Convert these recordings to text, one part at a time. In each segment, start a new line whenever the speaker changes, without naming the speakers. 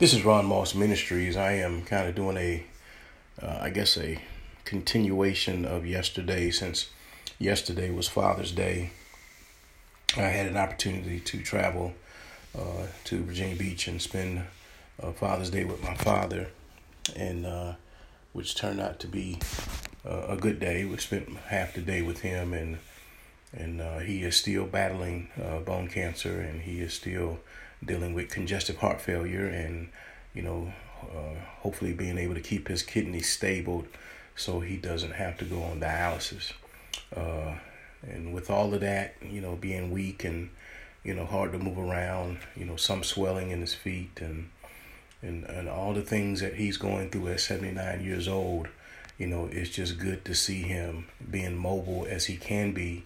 This is Ron Moss Ministries. I am kind of doing a, uh, I guess, a continuation of yesterday since yesterday was Father's Day. I had an opportunity to travel uh, to Virginia Beach and spend uh, Father's Day with my father, and uh, which turned out to be uh, a good day. We spent half the day with him, and and uh, he is still battling bone cancer, and he is still dealing with congestive heart failure and, you know, uh, hopefully being able to keep his kidneys stable so he doesn't have to go on dialysis. Uh, and with all of that, you know, being weak and, you know, hard to move around, you know, some swelling in his feet and, and, and all the things that he's going through at 79 years old, you know, it's just good to see him being mobile as he can be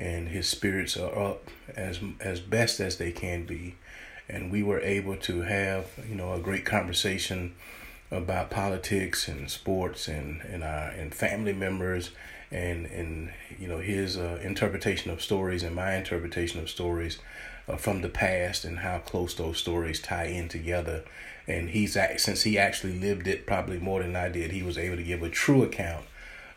and his spirits are up as as best as they can be. And we were able to have you know a great conversation about politics and sports and and our and family members and and you know his uh, interpretation of stories and my interpretation of stories uh, from the past and how close those stories tie in together. And he's since he actually lived it probably more than I did he was able to give a true account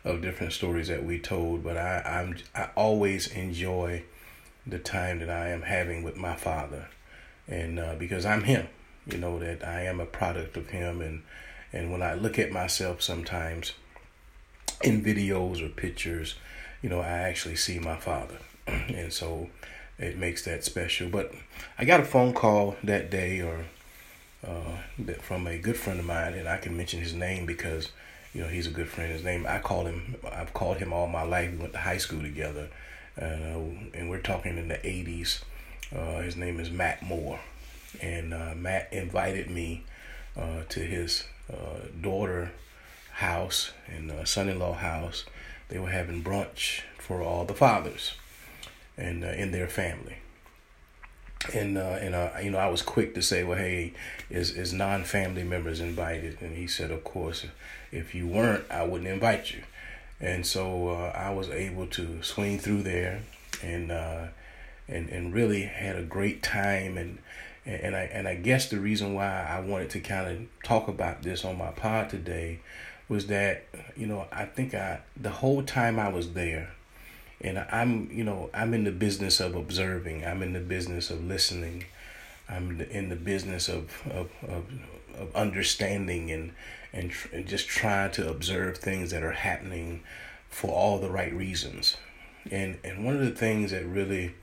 of different stories that we told. But I, I'm I always enjoy the time that I am having with my father, and uh, because I'm him, you know that I am a product of him, and and when I look at myself sometimes in videos or pictures, you know I actually see my father, and so it makes that special. But I got a phone call that day or uh, from a good friend of mine, and I can mention his name because you know, he's a good friend. His name, I call him, I've called him all my life. We went to high school together. Uh, and we're talking in the 80s. Uh, his name is Matt Moore. And uh, Matt invited me uh, to his uh, daughter house and son-in-law house. They were having brunch for all the fathers and uh, in their family and uh, and uh, you know I was quick to say, well, hey, is is non family members invited? And he said, of course, if you weren't, I wouldn't invite you. And so uh, I was able to swing through there, and uh, and and really had a great time. And and I and I guess the reason why I wanted to kind of talk about this on my pod today was that you know I think I the whole time I was there and I'm you know I'm in the business of observing. I'm in the business of listening. I'm in the business of of of, of understanding and and, tr- and just trying to observe things that are happening for all the right reasons. And and one of the things that really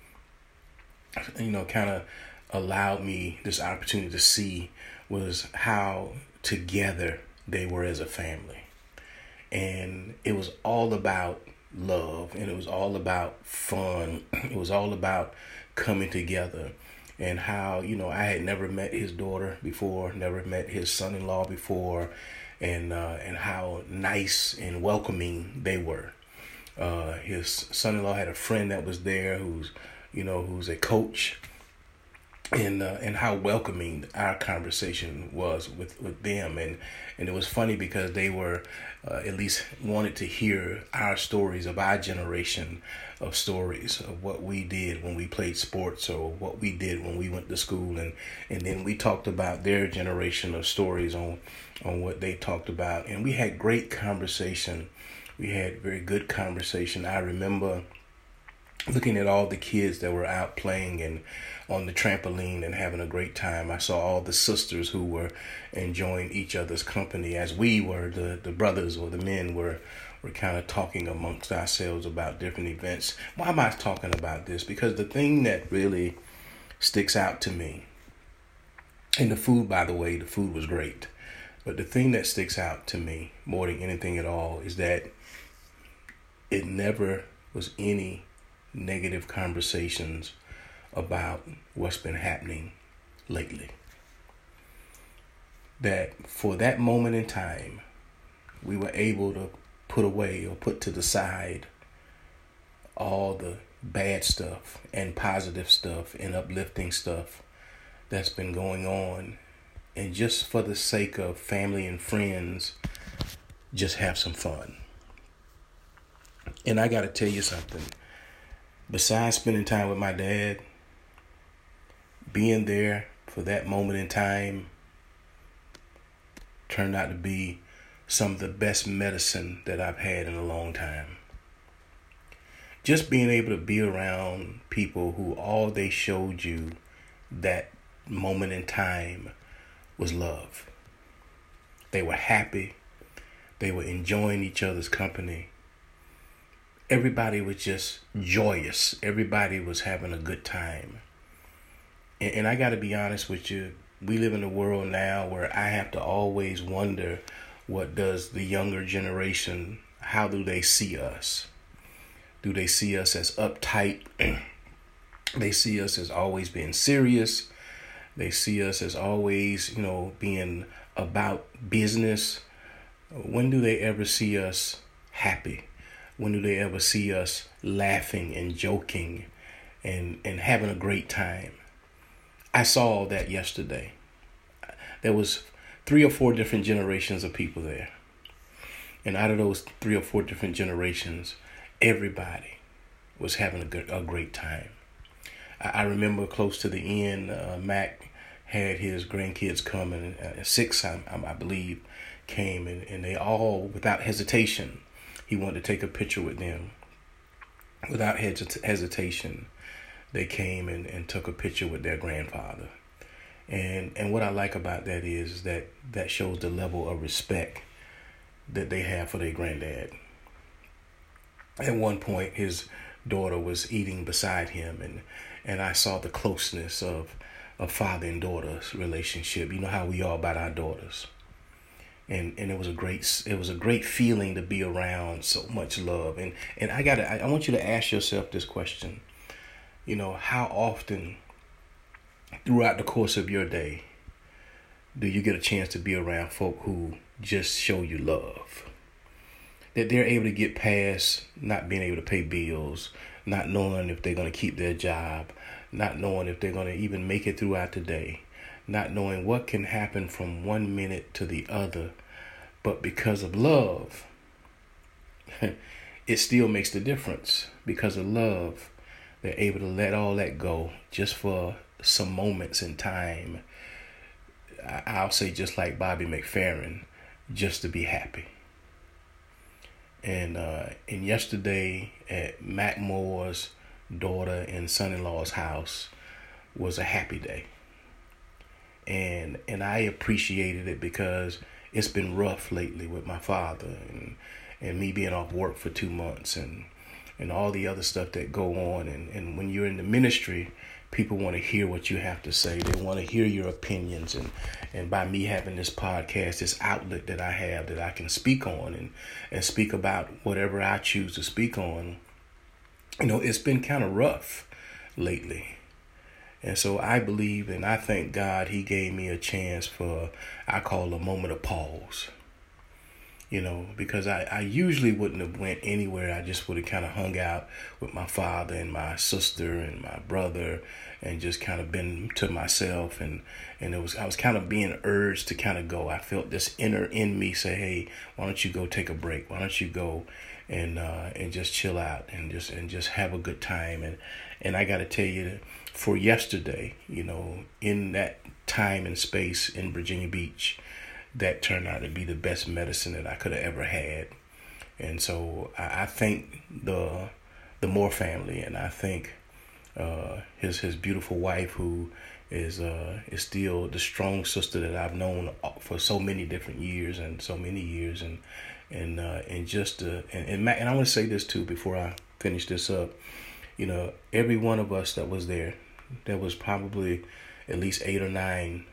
you know kind of allowed me this opportunity to see was how together they were as a family. And it was all about love and it was all about fun. It was all about coming together and how, you know, I had never met his daughter before, never met his son-in-law before and uh, and how nice and welcoming they were. Uh, his son-in-law had a friend that was there who's, you know, who's a coach and uh, and how welcoming our conversation was with, with them. And and it was funny because they were uh, at least wanted to hear our stories of our generation of stories of what we did when we played sports or what we did when we went to school. And and then we talked about their generation of stories on on what they talked about. And we had great conversation. We had very good conversation. I remember looking at all the kids that were out playing and on the trampoline and having a great time. I saw all the sisters who were enjoying each other's company as we were, the, the brothers or the men were were kind of talking amongst ourselves about different events. Why am I talking about this? Because the thing that really sticks out to me, and the food, by the way, the food was great. But the thing that sticks out to me more than anything at all is that it never was any negative conversations about what's been happening lately. That for that moment in time, we were able to put away or put to the side all the bad stuff and positive stuff and uplifting stuff that's been going on. And just for the sake of family and friends, just have some fun. And I got to tell you something. Besides spending time with my dad, being there for that moment in time turned out to be some of the best medicine that I've had in a long time. Just being able to be around people who all they showed you that moment in time was love. They were happy. They were enjoying each other's company. Everybody was just joyous. Everybody was having a good time. And, and I got to be honest with you, we live in a world now where I have to always wonder what does the younger generation how do they see us? Do they see us as uptight? they see us as always being serious. They see us as always, you know, being about business. When do they ever see us happy? When do they ever see us laughing and joking and, and having a great time? I saw that yesterday. There was three or four different generations of people there. And out of those three or four different generations, everybody was having a, good, a great time. I, I remember close to the end, uh, Mac had his grandkids come, and uh, six, I, I believe, came, and, and they all, without hesitation, he wanted to take a picture with them. Without hesitation, they came and, and took a picture with their grandfather. And and what I like about that is that that shows the level of respect that they have for their granddad. At one point his daughter was eating beside him and and I saw the closeness of a father and daughter's relationship. You know how we are about our daughters. And and it was a great it was a great feeling to be around so much love. And and I gotta I, I want you to ask yourself this question. You know, how often throughout the course of your day do you get a chance to be around folk who just show you love? That they're able to get past not being able to pay bills, not knowing if they're going to keep their job, not knowing if they're going to even make it throughout the day, not knowing what can happen from one minute to the other. But because of love, it still makes the difference. Because of love, they're able to let all that go just for some moments in time. I'll say just like Bobby McFerrin, just to be happy. And uh, and yesterday at Mac Moore's daughter and son-in-law's house was a happy day. And and I appreciated it because it's been rough lately with my father and and me being off work for two months and and all the other stuff that go on. And, and when you're in the ministry people want to hear what you have to say. They want to hear your opinions. And and by me having this podcast this outlet that i have that i can speak on and and speak about whatever i choose to speak on you know it's been kind of rough lately. And so i believe and i thank god he gave me a chance for i call a moment of pause you know, because I, I usually wouldn't have went anywhere. I just would have kind of hung out with my father and my sister and my brother and just kind of been to myself and and it was I was kind of being urged to kind of go. I felt this inner in me say, "Hey, why don't you go take a break? Why don't you go and uh, and just chill out and just and just have a good time?" And and I got to tell you for yesterday, you know, in that time and space in Virginia Beach, that turned out to be the best medicine that I could have ever had. And so I, I thank the the Moore family, and I thank uh, his his beautiful wife who is uh, is still the strong sister that I've known for so many different years and so many years, and and uh, and just uh, and and, Matt, and I want to say this too before I finish this up. You know, every one of us that was there, there was probably at least eight or nine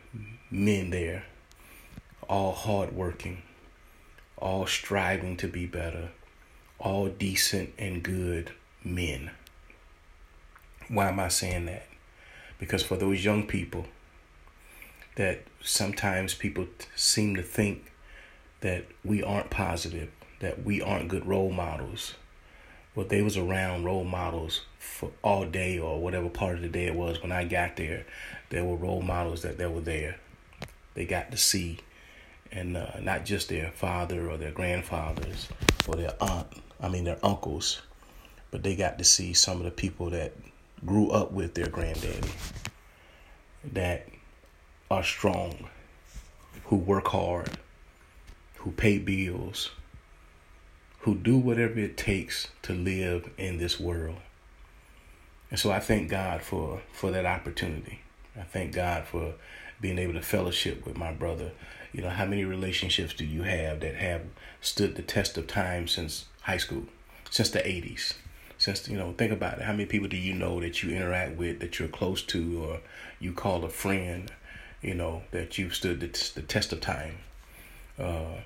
men there all hardworking, all striving to be better, all decent and good men. Why am I saying that? Because for those young people that sometimes people seem to think that we aren't positive, that we aren't good role models. Well, they was around role models for all day or whatever part of the day it was when I got there. There were role models that, that were there. They got to see and uh, not just their father or their grandfathers or their aunt, I mean their uncles, but they got to see some of the people that grew up with their granddaddy that are strong, who work hard, who pay bills, who do whatever it takes to live in this world. And so I thank God for, for that opportunity. I thank God for being able to fellowship with my brother. You know, how many relationships do you have that have stood the test of time since high school, since the 80s? Since, you know, think about it. How many people do you know that you interact with, that you're close to, or you call a friend, you know, that you've stood the, the test of time? Uh,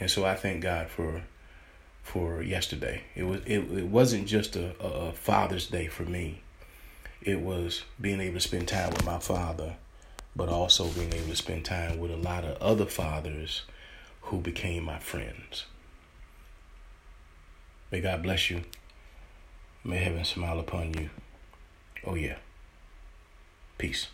and so I thank God for for yesterday. It was it, it wasn't just a, a Father's Day for me. It was being able to spend time with my father, but also being able to spend time with a lot of other fathers who became my friends. May God bless you. May heaven smile upon you. Oh yeah. Peace.